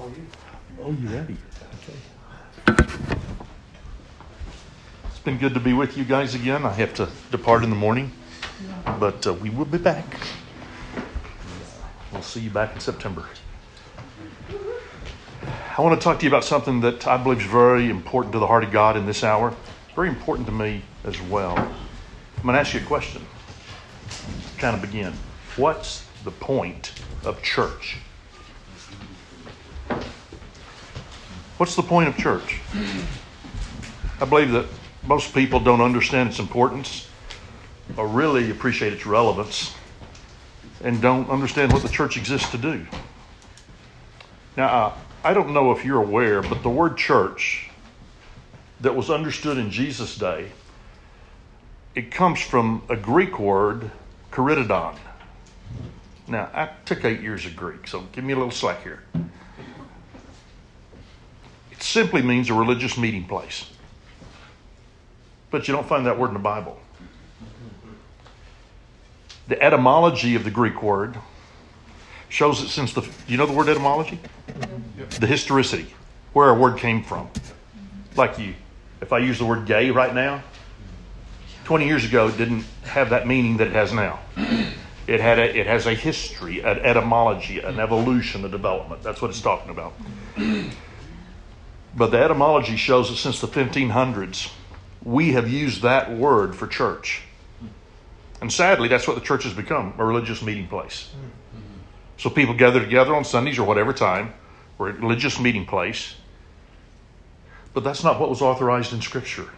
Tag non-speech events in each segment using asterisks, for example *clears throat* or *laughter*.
Oh, you ready? Okay. It's been good to be with you guys again. I have to depart in the morning, but uh, we will be back. We'll see you back in September. I want to talk to you about something that I believe is very important to the heart of God in this hour. Very important to me as well. I'm going to ask you a question. Kind of begin. What's the point of church? What's the point of church? I believe that most people don't understand its importance or really appreciate its relevance and don't understand what the church exists to do. Now, uh, I don't know if you're aware, but the word church that was understood in Jesus' day, it comes from a Greek word, charitodon. Now, I took eight years of Greek, so give me a little slack here. Simply means a religious meeting place. But you don't find that word in the Bible. The etymology of the Greek word shows that since the, you know the word etymology? The historicity, where a word came from. Like you, if I use the word gay right now, 20 years ago it didn't have that meaning that it has now. It, had a, it has a history, an etymology, an evolution, a development. That's what it's talking about. But the etymology shows that since the 1500s, we have used that word for church. And sadly, that's what the church has become a religious meeting place. So people gather together on Sundays or whatever time, we're a religious meeting place. But that's not what was authorized in Scripture.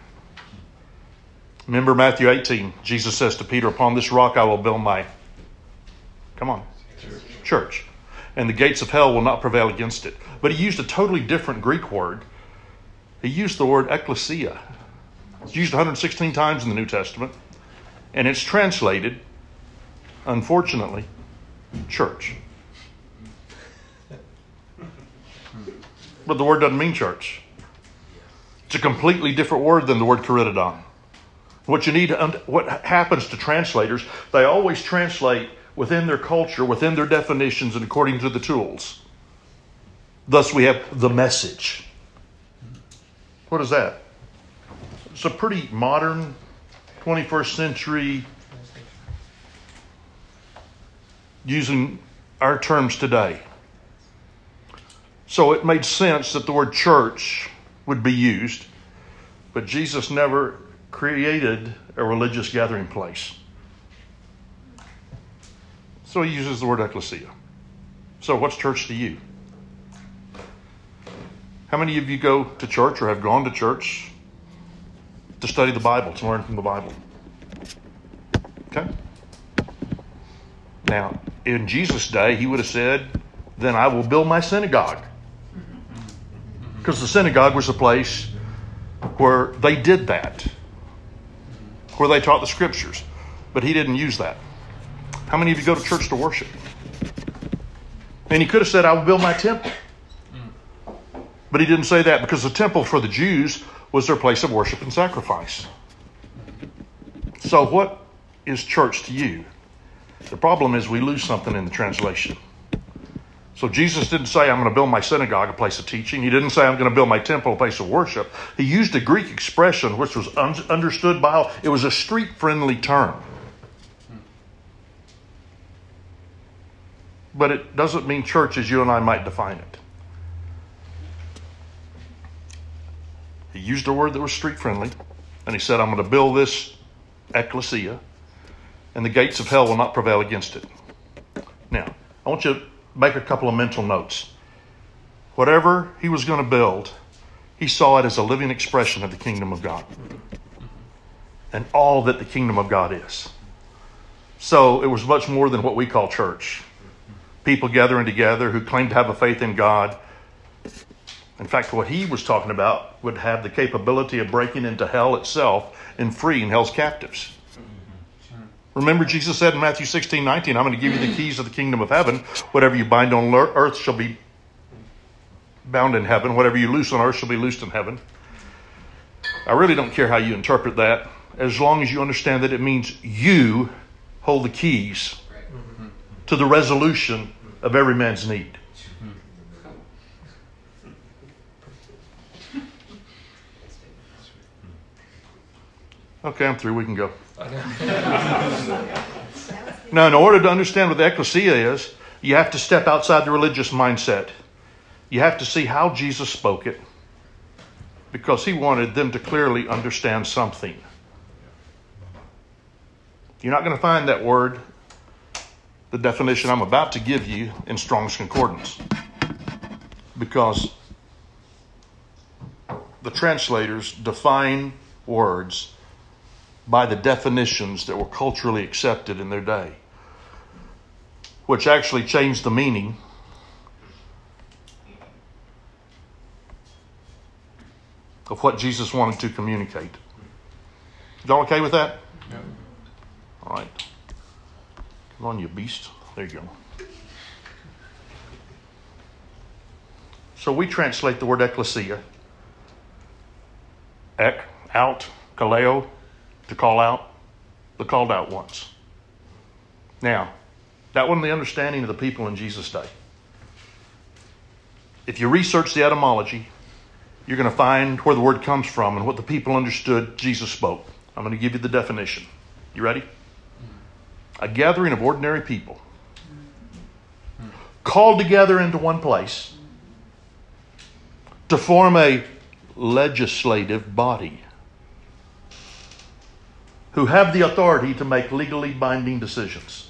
Remember Matthew 18, Jesus says to Peter, Upon this rock I will build my, come on, church. church. And the gates of hell will not prevail against it. But he used a totally different Greek word. He used the word ecclesia. It's used 116 times in the New Testament. And it's translated, unfortunately, church. But the word doesn't mean church. It's a completely different word than the word charitodon. What you need what happens to translators, they always translate within their culture, within their definitions, and according to the tools. Thus, we have the message. What is that? It's a pretty modern 21st century, using our terms today. So it made sense that the word church would be used, but Jesus never created a religious gathering place. So he uses the word ecclesia. So what's church to you? How many of you go to church or have gone to church to study the Bible, to learn from the Bible? Okay? Now, in Jesus' day, he would have said, Then I will build my synagogue. Because the synagogue was a place where they did that, where they taught the scriptures. But he didn't use that. How many of you go to church to worship? And he could have said, I will build my temple. But he didn't say that because the temple for the Jews was their place of worship and sacrifice. So, what is church to you? The problem is we lose something in the translation. So Jesus didn't say, I'm going to build my synagogue a place of teaching. He didn't say, I'm going to build my temple a place of worship. He used a Greek expression which was un- understood by all. It was a street friendly term. But it doesn't mean church as you and I might define it. He used a word that was street friendly, and he said, I'm going to build this ecclesia, and the gates of hell will not prevail against it. Now, I want you to make a couple of mental notes. Whatever he was going to build, he saw it as a living expression of the kingdom of God and all that the kingdom of God is. So it was much more than what we call church. People gathering together who claim to have a faith in God in fact, what he was talking about would have the capability of breaking into hell itself and freeing hell's captives. Remember, Jesus said in Matthew 16, 19, I'm going to give you the keys of the kingdom of heaven. Whatever you bind on earth shall be bound in heaven. Whatever you loose on earth shall be loosed in heaven. I really don't care how you interpret that, as long as you understand that it means you hold the keys to the resolution of every man's need. Okay, I'm through. We can go. *laughs* now, in order to understand what the ecclesia is, you have to step outside the religious mindset. You have to see how Jesus spoke it because he wanted them to clearly understand something. You're not going to find that word, the definition I'm about to give you, in Strong's Concordance because the translators define words by the definitions that were culturally accepted in their day, which actually changed the meaning. Of what Jesus wanted to communicate. Y'all okay with that? Yeah. All right. Come on, you beast. There you go. So we translate the word ecclesia. Ek, out, kaleo, to call out, the called out ones. Now, that wasn't the understanding of the people in Jesus' day. If you research the etymology, you're going to find where the word comes from and what the people understood Jesus spoke. I'm going to give you the definition. You ready? A gathering of ordinary people called together into one place to form a legislative body who have the authority to make legally binding decisions.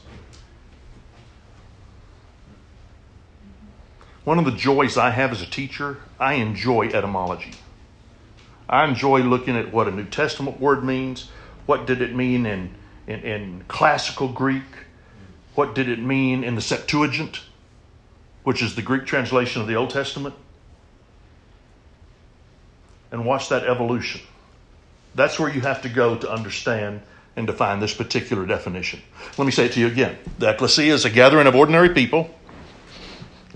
One of the joys I have as a teacher, I enjoy etymology. I enjoy looking at what a New Testament word means. What did it mean in, in, in classical Greek? What did it mean in the Septuagint, which is the Greek translation of the Old Testament? And watch that evolution. That's where you have to go to understand and define this particular definition. Let me say it to you again. The ecclesia is a gathering of ordinary people.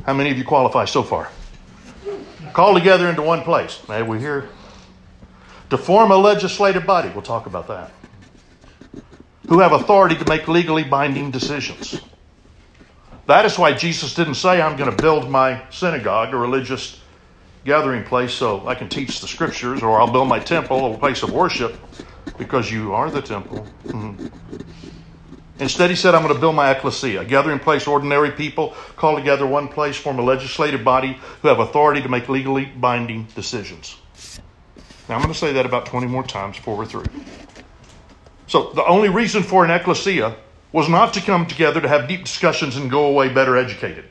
How many of you qualify so far? Called together into one place. May we hear? To form a legislative body. We'll talk about that. Who have authority to make legally binding decisions. That is why Jesus didn't say, I'm going to build my synagogue, a religious gathering place so I can teach the scriptures, or I'll build my temple, a place of worship, because you are the temple. Mm-hmm. Instead, he said, I'm going to build my ecclesia, a gathering place, ordinary people call together one place, form a legislative body who have authority to make legally binding decisions. Now, I'm going to say that about 20 more times before we're through. So, the only reason for an ecclesia was not to come together to have deep discussions and go away better educated.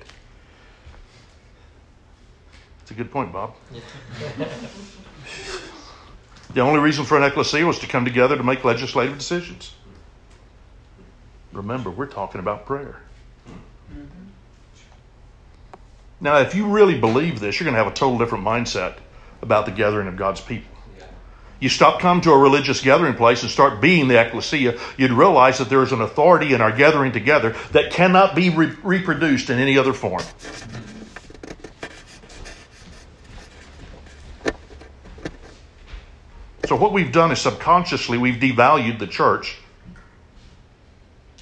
It's a good point, Bob. *laughs* the only reason for an ecclesia was to come together to make legislative decisions. Remember, we're talking about prayer. Mm-hmm. Now, if you really believe this, you're going to have a total different mindset about the gathering of God's people. You stop coming to a religious gathering place and start being the ecclesia, you'd realize that there is an authority in our gathering together that cannot be re- reproduced in any other form. So, what we've done is subconsciously we've devalued the church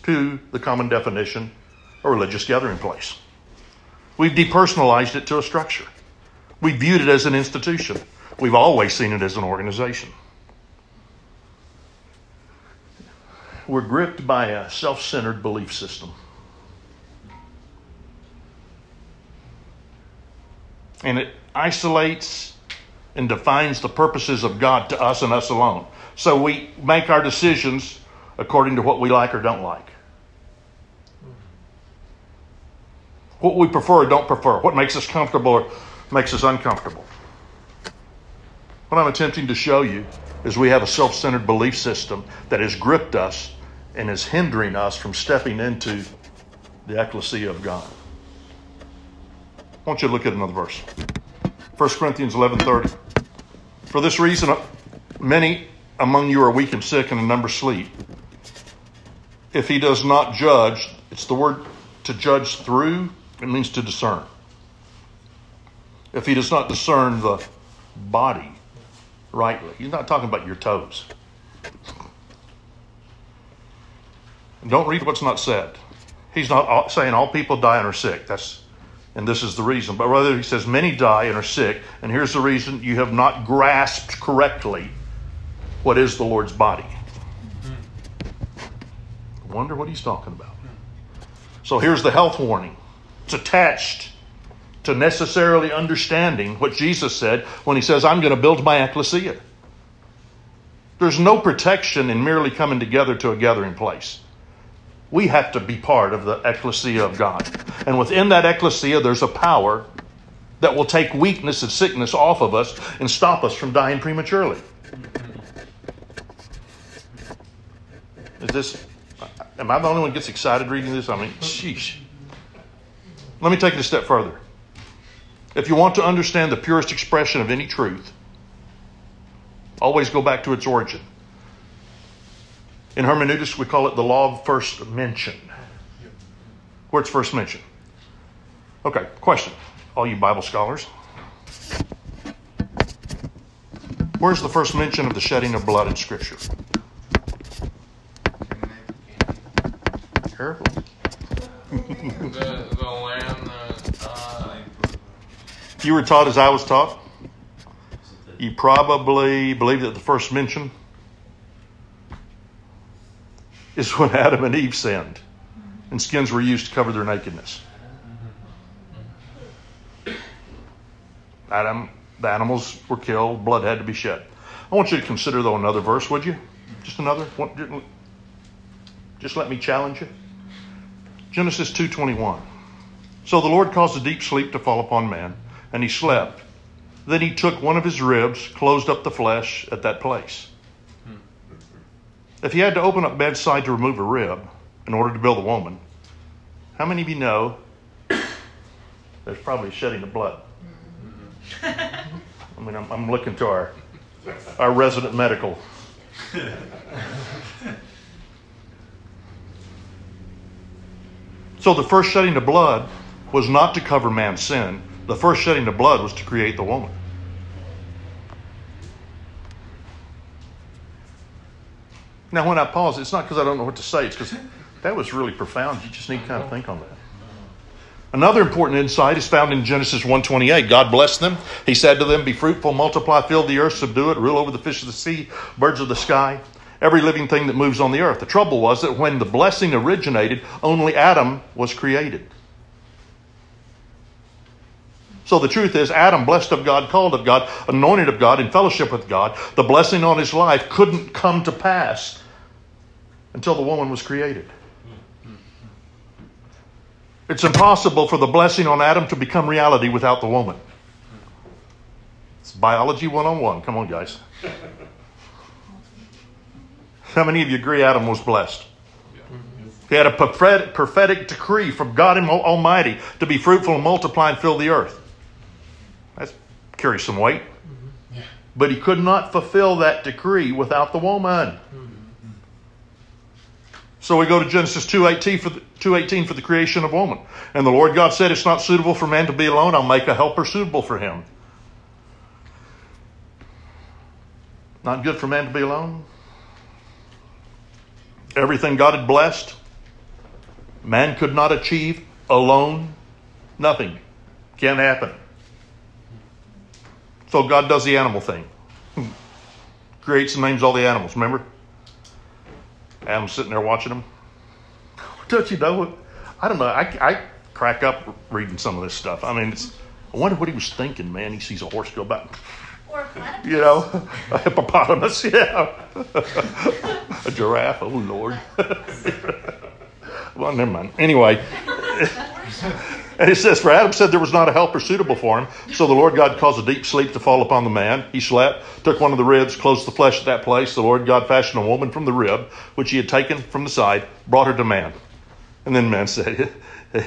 to the common definition a religious gathering place. We've depersonalized it to a structure. We've viewed it as an institution. We've always seen it as an organization. We're gripped by a self centered belief system. And it isolates and defines the purposes of God to us and us alone. So we make our decisions according to what we like or don't like. What we prefer or don't prefer. What makes us comfortable or makes us uncomfortable. What I'm attempting to show you is we have a self centered belief system that has gripped us and is hindering us from stepping into the ecclesia of God. I want you to look at another verse. 1 Corinthians 11:30. For this reason, uh, many among you are weak and sick, and a number sleep. If he does not judge, it's the word to judge through, it means to discern. If he does not discern the body rightly, he's not talking about your toes. Don't read what's not said. He's not uh, saying all people die and are sick. That's and this is the reason. But rather, he says, many die and are sick, and here's the reason you have not grasped correctly what is the Lord's body. I wonder what he's talking about. So here's the health warning. It's attached to necessarily understanding what Jesus said when he says, I'm going to build my ecclesia. There's no protection in merely coming together to a gathering place. We have to be part of the ecclesia of God. And within that ecclesia, there's a power that will take weakness and sickness off of us and stop us from dying prematurely. Is this, am I the only one gets excited reading this? I mean, sheesh. Let me take it a step further. If you want to understand the purest expression of any truth, always go back to its origin. In hermeneutics, we call it the law of first mention. Where it's first mentioned. Okay, question. All you Bible scholars. Where's the first mention of the shedding of blood in Scripture? Careful. the, the lamb that uh, You were taught as I was taught. You probably believe that the first mention is when Adam and Eve sinned and skins were used to cover their nakedness. Adam, the animals were killed, blood had to be shed. I want you to consider, though, another verse, would you? Just another? Just let me challenge you. Genesis 2:21. So the Lord caused a deep sleep to fall upon man, and he slept. Then he took one of his ribs, closed up the flesh at that place. If he had to open up bedside to remove a rib in order to build a woman, how many of you know there's probably shedding of blood? Mm-hmm. I mean, I'm, I'm looking to our our resident medical. So the first shedding of blood was not to cover man's sin. The first shedding of blood was to create the woman. Now, when I pause, it's not because I don't know what to say. It's because that was really profound. You just need to kind of think on that. Another important insight is found in Genesis 1:28. God blessed them. He said to them, "Be fruitful, multiply, fill the earth, subdue it, rule over the fish of the sea, birds of the sky, every living thing that moves on the earth." The trouble was that when the blessing originated, only Adam was created. So the truth is, Adam, blessed of God, called of God, anointed of God, in fellowship with God, the blessing on his life couldn't come to pass until the woman was created. It's impossible for the blessing on Adam to become reality without the woman. It's biology 101. Come on, guys. How many of you agree Adam was blessed? He had a prophetic, decree from God Almighty to be fruitful and multiply and fill the earth. That carries some weight. Mm-hmm. But he could not fulfill that decree without the woman. Mm-hmm. So we go to Genesis 2.18 for, the, 2.18 for the creation of woman. And the Lord God said, It's not suitable for man to be alone. I'll make a helper suitable for him. Not good for man to be alone. Everything God had blessed, man could not achieve alone. Nothing. Can't happen. So God does the animal thing. *laughs* Creates and names all the animals, remember? Adam's sitting there watching them. Don't you know? I don't know. I, I crack up reading some of this stuff. I mean, it's, I wonder what he was thinking, man. He sees a horse go by. Or a platypus. You know, a hippopotamus, yeah. a giraffe, oh Lord. *laughs* well, never mind. Anyway, *laughs* and it says, For Adam said there was not a helper suitable for him. So the Lord God caused a deep sleep to fall upon the man. He slept, took one of the ribs, closed the flesh at that place. The Lord God fashioned a woman from the rib, which he had taken from the side, brought her to man. And then man *laughs* said,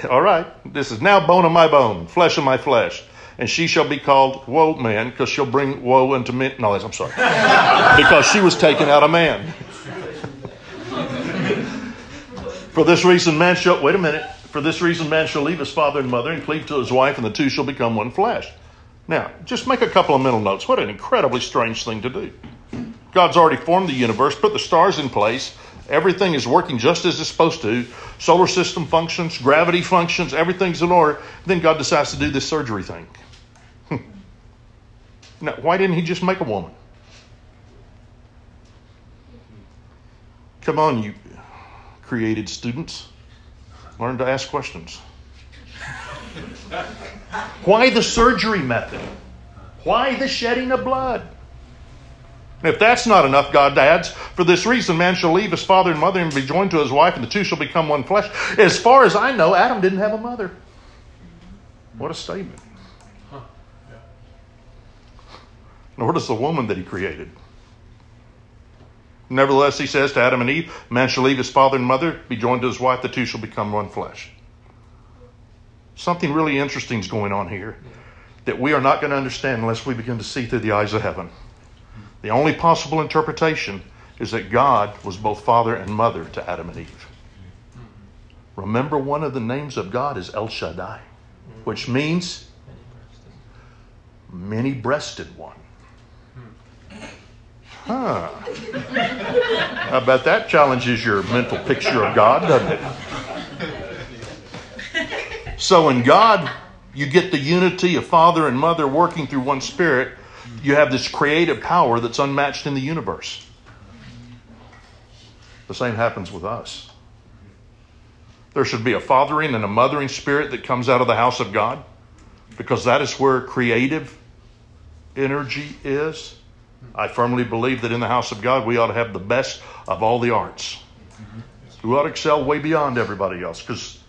All right, this is now bone of my bone, flesh of my flesh. And she shall be called woe man, because she'll bring woe into men. No, I'm sorry. *laughs* because she was taken out of man. *laughs* For this reason, man shall, wait a minute. For this reason, man shall leave his father and mother and cleave to his wife, and the two shall become one flesh. Now, just make a couple of mental notes. What an incredibly strange thing to do. God's already formed the universe, put the stars in place. Everything is working just as it's supposed to. Solar system functions, gravity functions, everything's in order. Then God decides to do this surgery thing. Hmm. Now, why didn't He just make a woman? Come on, you created students, learn to ask questions. Why the surgery method? Why the shedding of blood? If that's not enough, God adds, for this reason, man shall leave his father and mother and be joined to his wife, and the two shall become one flesh. As far as I know, Adam didn't have a mother. What a statement. Nor does the woman that he created. Nevertheless, he says to Adam and Eve, Man shall leave his father and mother, be joined to his wife, the two shall become one flesh. Something really interesting is going on here that we are not going to understand unless we begin to see through the eyes of heaven. The only possible interpretation is that God was both father and mother to Adam and Eve. Remember, one of the names of God is El Shaddai, which means many breasted one. Huh. I bet that challenges your mental picture of God, doesn't it? So, in God, you get the unity of Father and Mother working through one Spirit. You have this creative power that's unmatched in the universe. The same happens with us. There should be a fathering and a mothering spirit that comes out of the house of God because that is where creative energy is. I firmly believe that in the house of God, we ought to have the best of all the arts. We ought to excel way beyond everybody else because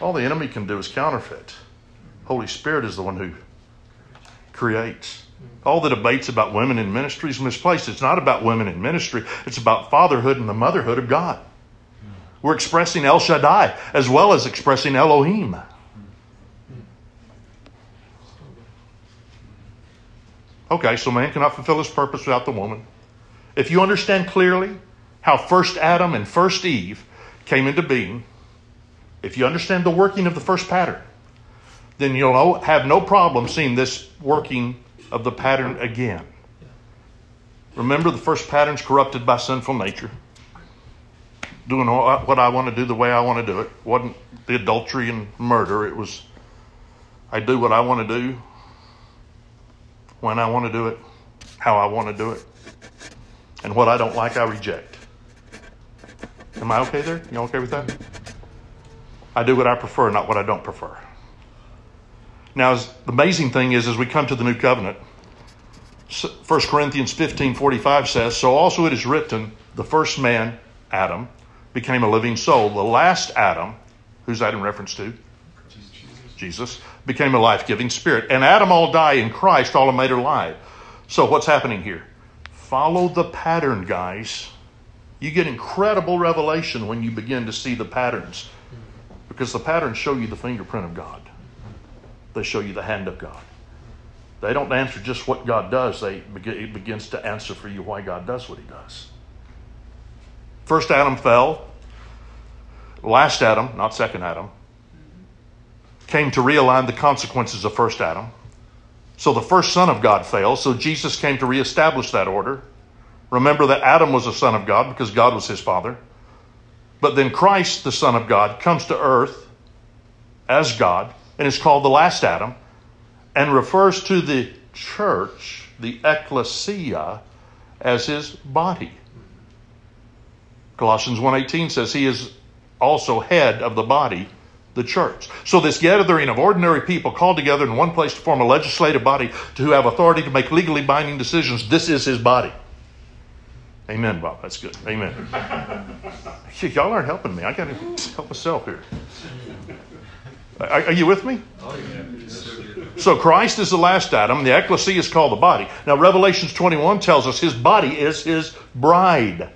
all the enemy can do is counterfeit. Holy Spirit is the one who creates. All the debates about women in ministry is misplaced. It's not about women in ministry, it's about fatherhood and the motherhood of God. We're expressing El Shaddai as well as expressing Elohim. Okay, so man cannot fulfill his purpose without the woman. If you understand clearly how first Adam and first Eve came into being, if you understand the working of the first pattern, then you'll have no problem seeing this working of the pattern again. Remember, the first pattern's corrupted by sinful nature. Doing uh, what I want to do the way I want to do it. wasn't the adultery and murder. It was I do what I want to do when I want to do it, how I want to do it, and what I don't like, I reject. Am I okay there? You okay with that? I do what I prefer, not what I don't prefer. Now, the amazing thing is, as we come to the new covenant, 1 Corinthians 15 45 says, So also it is written, the first man, Adam, became a living soul. The last Adam, who's that in reference to? Jesus. Became a life giving spirit. And Adam all die in Christ, all are made alive. So what's happening here? Follow the pattern, guys. You get incredible revelation when you begin to see the patterns because the patterns show you the fingerprint of God, they show you the hand of God. They don't answer just what God does, they, it begins to answer for you why God does what he does. First Adam fell. Last Adam, not second Adam, came to realign the consequences of first Adam. So the first son of God fell, so Jesus came to reestablish that order. Remember that Adam was a son of God because God was his father. But then Christ, the Son of God, comes to earth as God and is called the last Adam and refers to the church, the ecclesia, as his body. Colossians 1:18 says he is also head of the body, the church. So this gathering of ordinary people called together in one place to form a legislative body to have authority to make legally binding decisions, this is his body. Amen, Bob. That's good. Amen. *laughs* Y'all aren't helping me. I got to help myself here. Are, you with me? So Christ is the last Adam. The ecclesia is called the body. Now Revelations 21 tells us his body is his bride.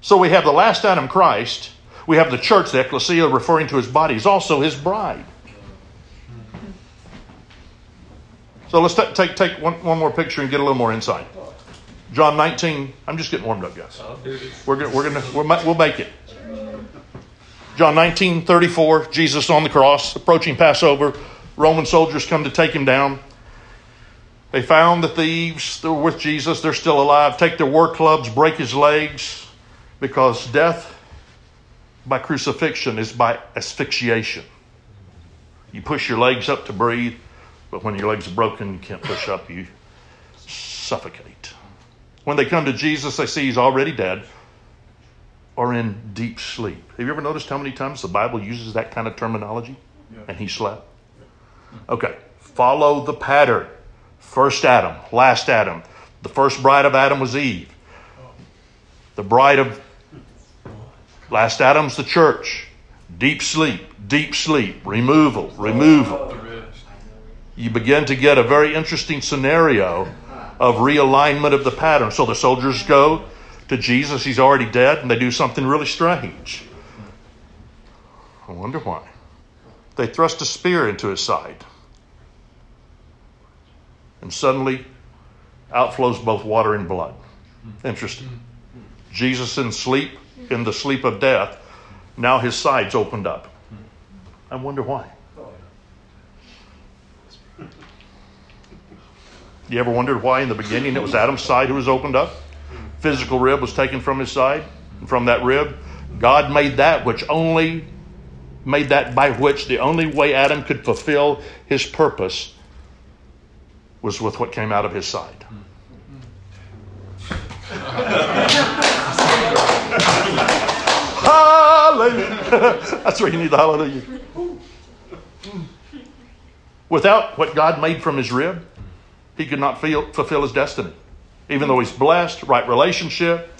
So we have the last Adam, Christ. We have the church, the ecclesia, referring to his body, is also his bride. So let's t- take, take one, one more picture and get a little more insight. John 19. I'm just getting warmed up, guys. We're gonna, we're gonna, we're, we'll make it. John 19, 34, Jesus on the cross, approaching Passover. Roman soldiers come to take him down. They found the thieves that were with Jesus. They're still alive. Take their war clubs, break his legs, because death by crucifixion is by asphyxiation. You push your legs up to breathe, but when your legs are broken, you can't push up, you suffocate. When they come to Jesus, they see he's already dead. or in deep sleep. Have you ever noticed how many times the Bible uses that kind of terminology? And he slept. Okay, follow the pattern. First Adam, last Adam. The first bride of Adam was Eve. The bride of last Adam's the church. Deep sleep, deep sleep, removal, removal. You begin to get a very interesting scenario of realignment of the pattern. So the soldiers go to Jesus, he's already dead, and they do something really strange. I wonder why. They thrust a spear into his side. And suddenly, out flows both water and blood. Interesting. Jesus in sleep, in the sleep of death, now his sides opened up. I wonder why. You ever wondered why in the beginning it was Adam's side who was opened up? Physical rib was taken from his side. And from that rib, God made that which only made that by which the only way Adam could fulfill his purpose was with what came out of his side. *laughs* hallelujah. *laughs* That's where you need the hallelujah. Without what God made from his rib, he could not feel, fulfill his destiny. Even though he's blessed, right relationship,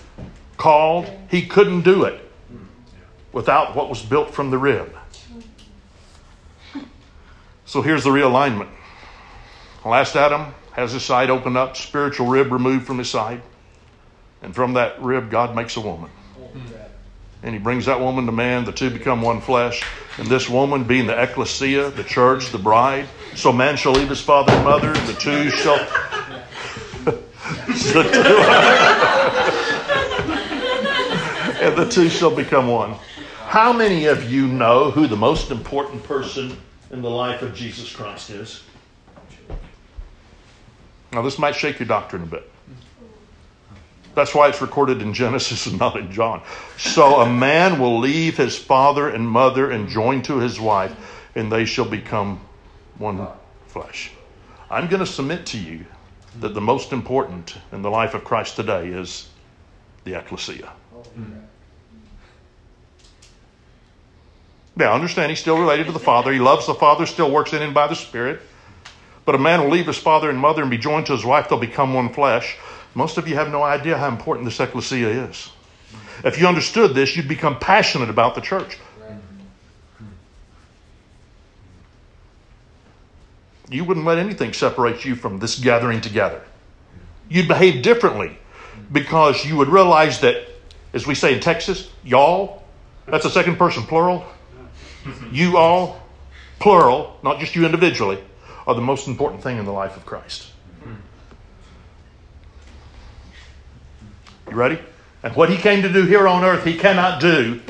called, he couldn't do it without what was built from the rib. So here's the realignment. Last Adam has his side opened up, spiritual rib removed from his side. And from that rib, God makes a woman. And he brings that woman to man. The two become one flesh. And this woman, being the ecclesia, the church, the bride, so man shall leave his father and mother, the two shall. *laughs* the two, *laughs* and the two shall become one. How many of you know who the most important person in the life of Jesus Christ is? Now, this might shake your doctrine a bit. That's why it's recorded in Genesis and not in John. So a man will leave his father and mother and join to his wife, and they shall become one flesh. I'm going to submit to you that the most important in the life of Christ today is the ecclesia. Now, understand he's still related to the Father. He loves the Father, still works in him by the Spirit. But a man will leave his father and mother and be joined to his wife, they'll become one flesh. Most of you have no idea how important this ecclesia is. If you understood this, you'd become passionate about the church. You wouldn't let anything separate you from this gathering together. You'd behave differently because you would realize that, as we say in Texas, y'all, that's a second person plural. You all, plural, not just you individually, are the most important thing in the life of Christ. You ready? And what he came to do here on earth, he cannot do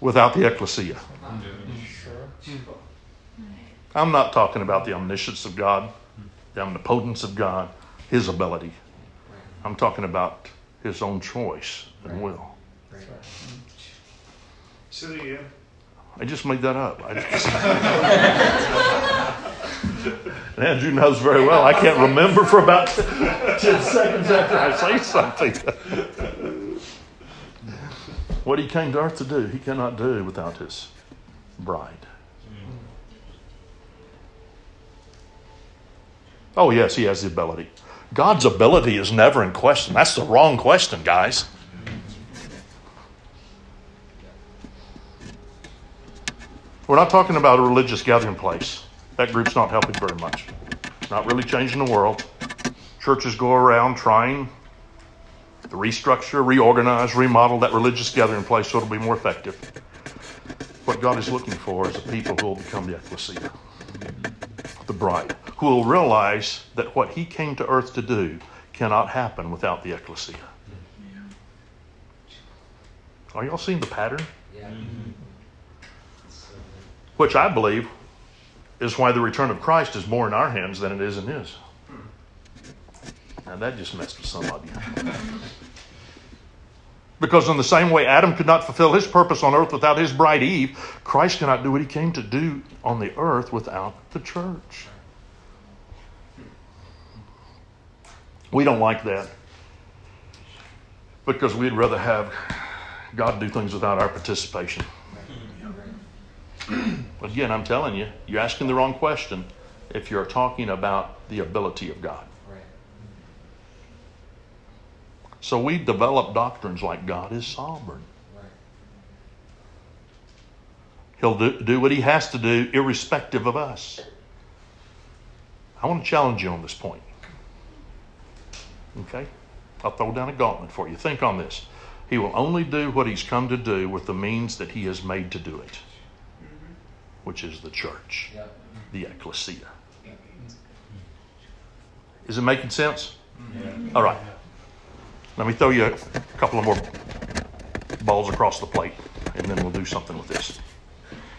without the ecclesia. I'm not talking about the omniscience of God, the omnipotence of God, his ability. I'm talking about his own choice and will. Say it again. I just made that up. *laughs* And Andrew knows very well. I can't remember for about *laughs* 10 seconds after I say something. what he came to earth to do, he cannot do without his bride. Oh, yes, he has the ability. God's ability is never in question. That's the wrong question, guys. We're not talking about a religious gathering place. That group's not helping very much. Not really changing the world. Churches go around trying to restructure, reorganize, remodel that religious gathering place so it'll be more effective. What God is looking for is the people who will become the ecclesia, the bride, who will realize that what He came to earth to do cannot happen without the ecclesia. Are y'all seeing the pattern? Yeah. Which I believe is why the return of Christ is more in our hands than it is in His. Now that just messed with some of you. Because in the same way Adam could not fulfill his purpose on earth without his bride Eve, Christ cannot do what he came to do on the earth without the church. We don't like that. Because we'd rather have God do things without our participation. *clears throat* Again, I'm telling you, you're asking the wrong question if you're talking about the ability of God. Right. So we develop doctrines like God is sovereign. Right. He'll do, do what he has to do, irrespective of us. I want to challenge you on this point. Okay? I'll throw down a gauntlet for you. Think on this. He will only do what he's come to do with the means that he has made to do it, which is the church, the ecclesia. Mm-hmm. Is it making sense? All right. Let me throw you a couple of more balls across the plate, and then we'll do something with this.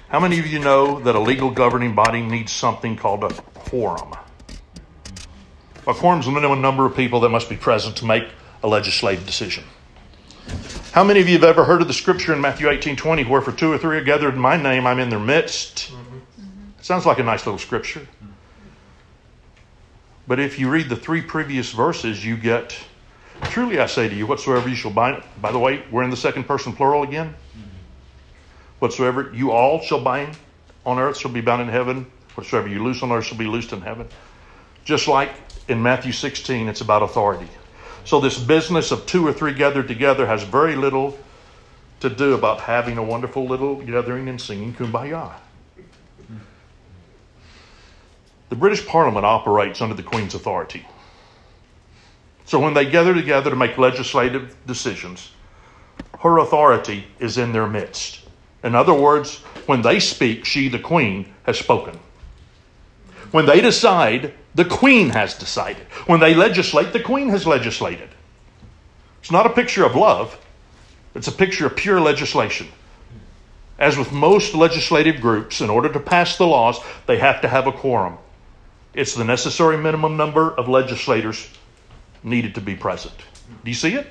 How many of you know that a legal governing body needs something called a quorum? A quorum is the minimum number of people that must be present to make a legislative decision. How many of you have ever heard of the scripture in Matthew 18 20, where for two or three are gathered in my name, I'm in their midst? Mm-hmm. It sounds like a nice little scripture. But if you read the three previous verses, you get, truly I say to you, whatsoever you shall bind, by the way, we're in the second person plural again. Mm-hmm. Whatsoever you all shall bind on earth shall be bound in heaven. Whatsoever you loose on earth shall be loosed in heaven. Just like in Matthew 16, it's about authority. So this business of two or three gathered together has very little to do about having a wonderful little gathering and singing kumbaya. The British Parliament operates under the Queen's authority. So when they gather together to make legislative decisions, her authority is in their midst. In other words, when they speak, she, the Queen, has spoken. When they decide, the Queen has decided. When they legislate, the Queen has legislated. It's not a picture of love, it's a picture of pure legislation. As with most legislative groups, in order to pass the laws, they have to have a quorum. It's the necessary minimum number of legislators needed to be present. Do you see it?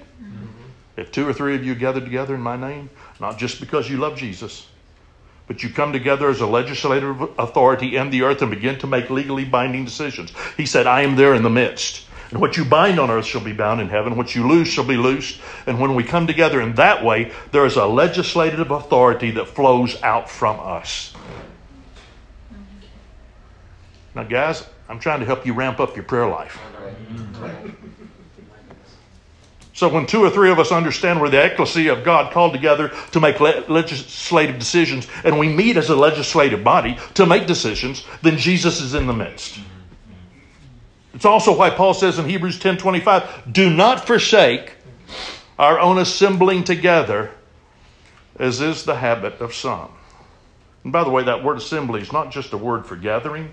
If two or three of you gathered together in my name, not just because you love Jesus, but you come together as a legislative authority in the earth and begin to make legally binding decisions. He said, I am there in the midst. And what you bind on earth shall be bound in heaven. What you loose shall be loosed. And when we come together in that way, there is a legislative authority that flows out from us. Now, guys, I'm trying to help you ramp up your prayer life. So when two or three of us understand we're the ecclesia of God called together to make le- legislative decisions, and we meet as a legislative body to make decisions, then Jesus is in the midst. It's also why Paul says in Hebrews 10 25, do not forsake our own assembling together, as is the habit of some. And by the way, that word assembly is not just a word for gathering.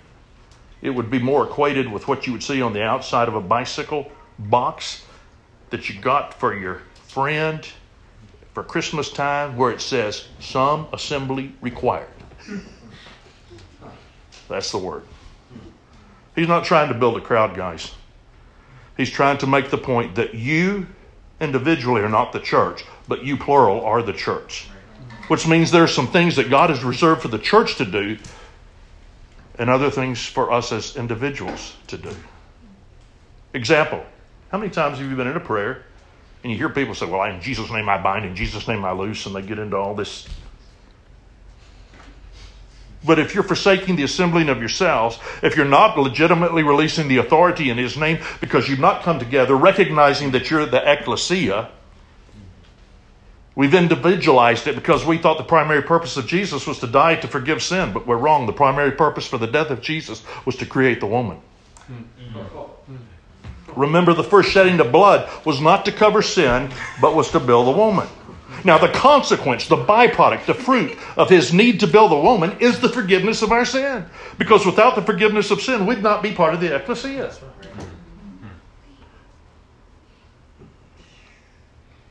It would be more equated with what you would see on the outside of a bicycle box that you got for your friend for Christmas time, where it says, Some assembly required. That's the word. He's not trying to build a crowd, guys. He's trying to make the point that you individually are not the church, but you, plural, are the church. Which means there are some things that God has reserved for the church to do and other things for us as individuals to do. Example How many times have you been in a prayer and you hear people say, Well, in Jesus' name I bind, in Jesus' name I loose, and they get into all this. But if you're forsaking the assembling of yourselves, if you're not legitimately releasing the authority in His name because you've not come together, recognizing that you're the ecclesia, We've individualized it because we thought the primary purpose of Jesus was to die to forgive sin, but we're wrong. The primary purpose for the death of Jesus was to create the woman. Hmm. Hmm. Remember, the first shedding of blood was not to cover sin, but was to build the woman. Now, the consequence, the byproduct, the fruit of his need to build the woman is the forgiveness of our sin. Because without the forgiveness of sin, we'd not be part of the ecclesia.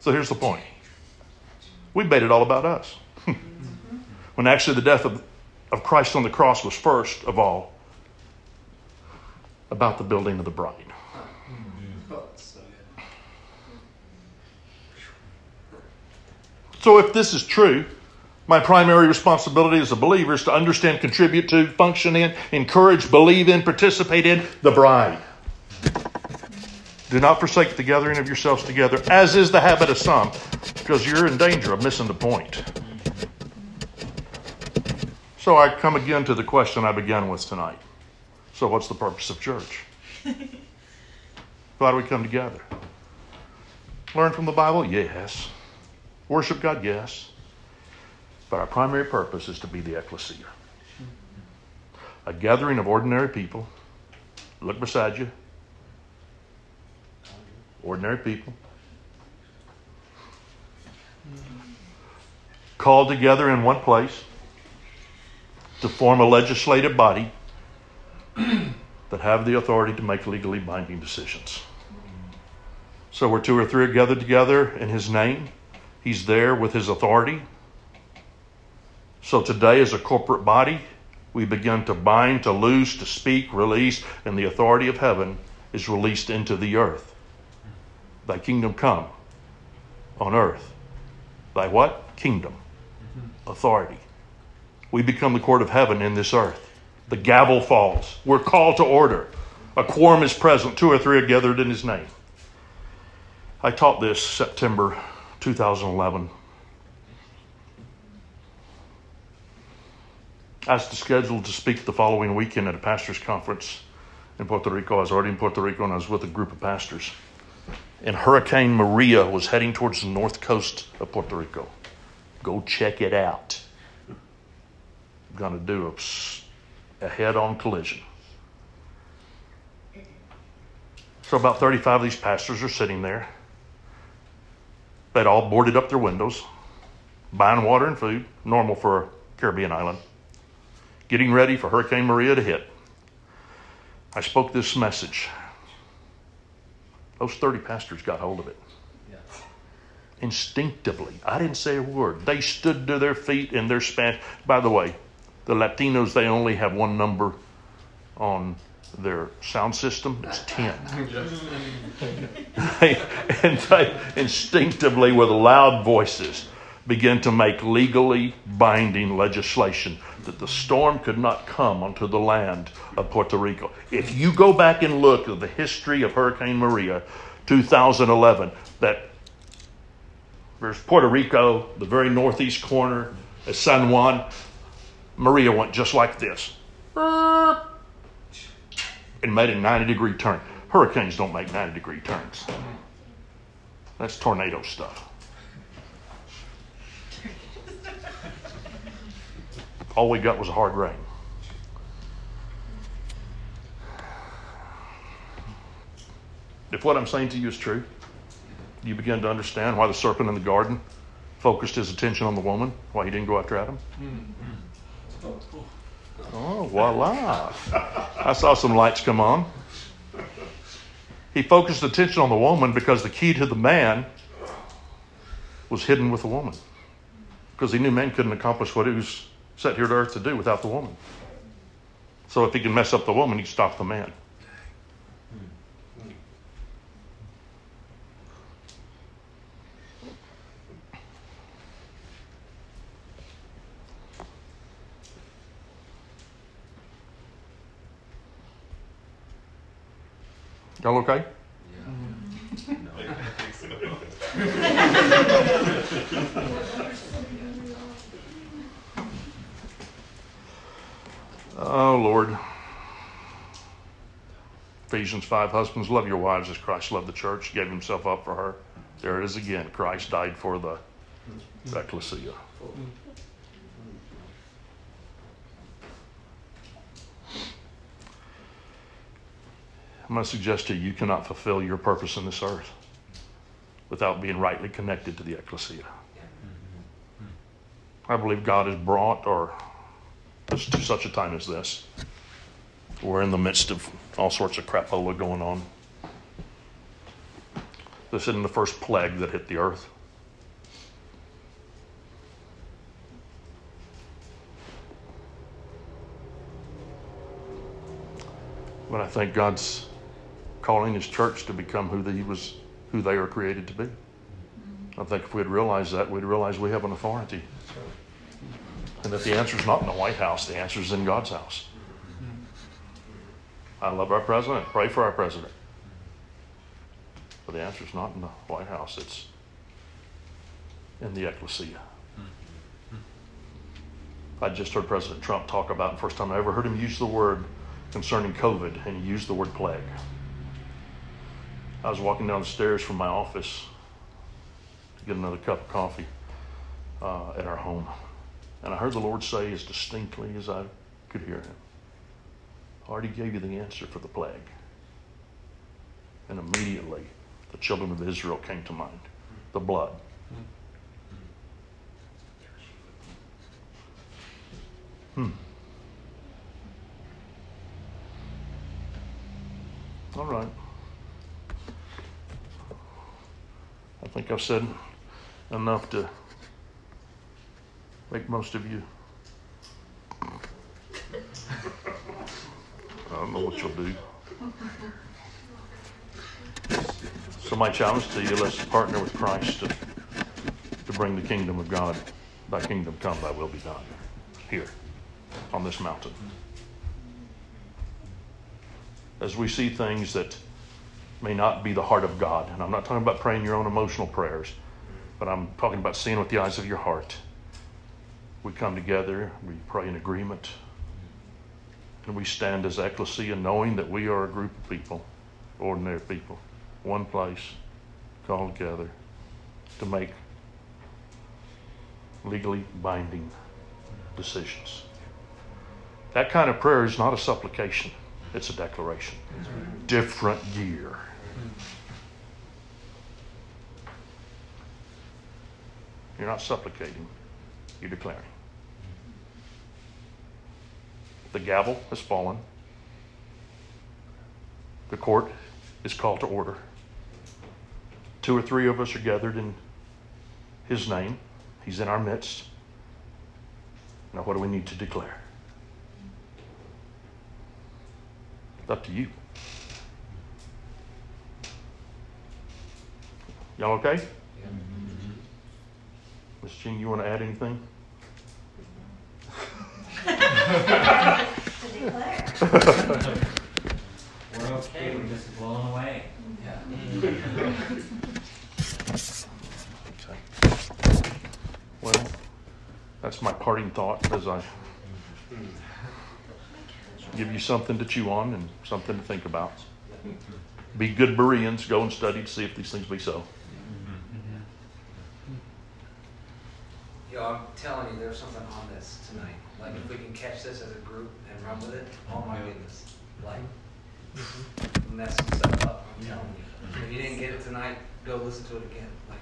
So here's the point we made it all about us. *laughs* when actually the death of, of Christ on the cross was first of all about the building of the bride. So if this is true, my primary responsibility as a believer is to understand, contribute to, function in, encourage, believe in, participate in the bride. Do not forsake the gathering of yourselves together, as is the habit of some, because you're in danger of missing the point. So I come again to the question I began with tonight. So, what's the purpose of church? *laughs* Why do we come together? Learn from the Bible? Yes. Worship God? Yes. But our primary purpose is to be the ecclesia a gathering of ordinary people. Look beside you. Ordinary people. Called together in one place to form a legislative body *clears throat* that have the authority to make legally binding decisions. So, where two or three are gathered together in His name, He's there with His authority. So, today, as a corporate body, we begin to bind, to loose, to speak, release, and the authority of heaven is released into the earth. Thy kingdom come on earth. Thy what? Kingdom. Authority. We become the court of heaven in this earth. The gavel falls. We're called to order. A quorum is present. Two or three are gathered in his name. I taught this September 2011. I was scheduled to speak the following weekend at a pastor's conference in Puerto Rico. I was already in Puerto Rico and I was with a group of pastors. And Hurricane Maria was heading towards the north coast of Puerto Rico. Go check it out. I'm going to do a, a head on collision. So, about 35 of these pastors are sitting there. They'd all boarded up their windows, buying water and food, normal for a Caribbean island getting ready for Hurricane Maria to hit, I spoke this message. Those 30 pastors got hold of it. Instinctively. I didn't say a word. They stood to their feet in their Spanish. By the way, the Latinos, they only have one number on their sound system. It's 10. *laughs* *laughs* and they instinctively, with loud voices, begin to make legally binding legislation that the storm could not come onto the land of Puerto Rico. If you go back and look at the history of Hurricane Maria 2011, that there's Puerto Rico, the very northeast corner, of San Juan, Maria went just like this and made a 90 degree turn. Hurricanes don't make 90 degree turns. That's tornado stuff. All we got was a hard rain. If what I'm saying to you is true, you begin to understand why the serpent in the garden focused his attention on the woman, why he didn't go after Adam. Mm-hmm. Oh, voila. I saw some lights come on. He focused attention on the woman because the key to the man was hidden with the woman. Because he knew man couldn't accomplish what he was set here to earth to do without the woman. So if he can mess up the woman, he can stop the man. Y'all okay? Yeah. *laughs* Oh, Lord. Ephesians 5 Husbands, love your wives as Christ loved the church, gave himself up for her. There it is again. Christ died for the ecclesia. I'm going to suggest to you, you cannot fulfill your purpose in this earth without being rightly connected to the ecclesia. I believe God has brought or to such a time as this. We're in the midst of all sorts of crapola going on. This isn't the first plague that hit the earth. But I think God's calling His church to become who He was, who they are created to be. I think if we'd realize that, we'd realize we have an authority. And that the answer is not in the White House, the answer is in God's house. I love our president. Pray for our president. But the answer is not in the White House, it's in the ecclesia. I just heard President Trump talk about, the first time I ever heard him use the word concerning COVID, and he used the word plague. I was walking down the stairs from my office to get another cup of coffee uh, at our home, and I heard the Lord say as distinctly as I could hear him, I already gave you the answer for the plague. And immediately the children of Israel came to mind the blood. Hmm. All right. I think I've said enough to make most of you. I don't know what you'll do. So my challenge to you, let's partner with Christ to, to bring the kingdom of God. Thy kingdom come, thy will be done. Here, on this mountain. As we see things that may not be the heart of God, and I'm not talking about praying your own emotional prayers, but I'm talking about seeing with the eyes of your heart. We come together, we pray in agreement, and we stand as ecclesia knowing that we are a group of people, ordinary people, one place, called together to make legally binding decisions. That kind of prayer is not a supplication, it's a declaration. Different gear. Hmm. You're not supplicating, you're declaring. The gavel has fallen. The court is called to order. Two or three of us are gathered in His name. He's in our midst. Now, what do we need to declare? It's up to you. Y'all okay? Miss Jean, you want to add anything? We're okay, we're just blown away. Okay. Well, that's my parting thought as I give you something to chew on and something to think about. Be good Bereans, go and study to see if these things be so. Yo, I'm telling you, there's something on this tonight. Like, if we can catch this as a group and run with it, oh my goodness. Like, mm-hmm. mess stuff up, I'm telling you. If you didn't get it tonight, go listen to it again. Like,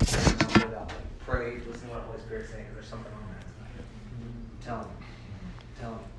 don't it out. Like, pray, listen to what the Holy Spirit's saying, there's something on that tonight. I'm telling you.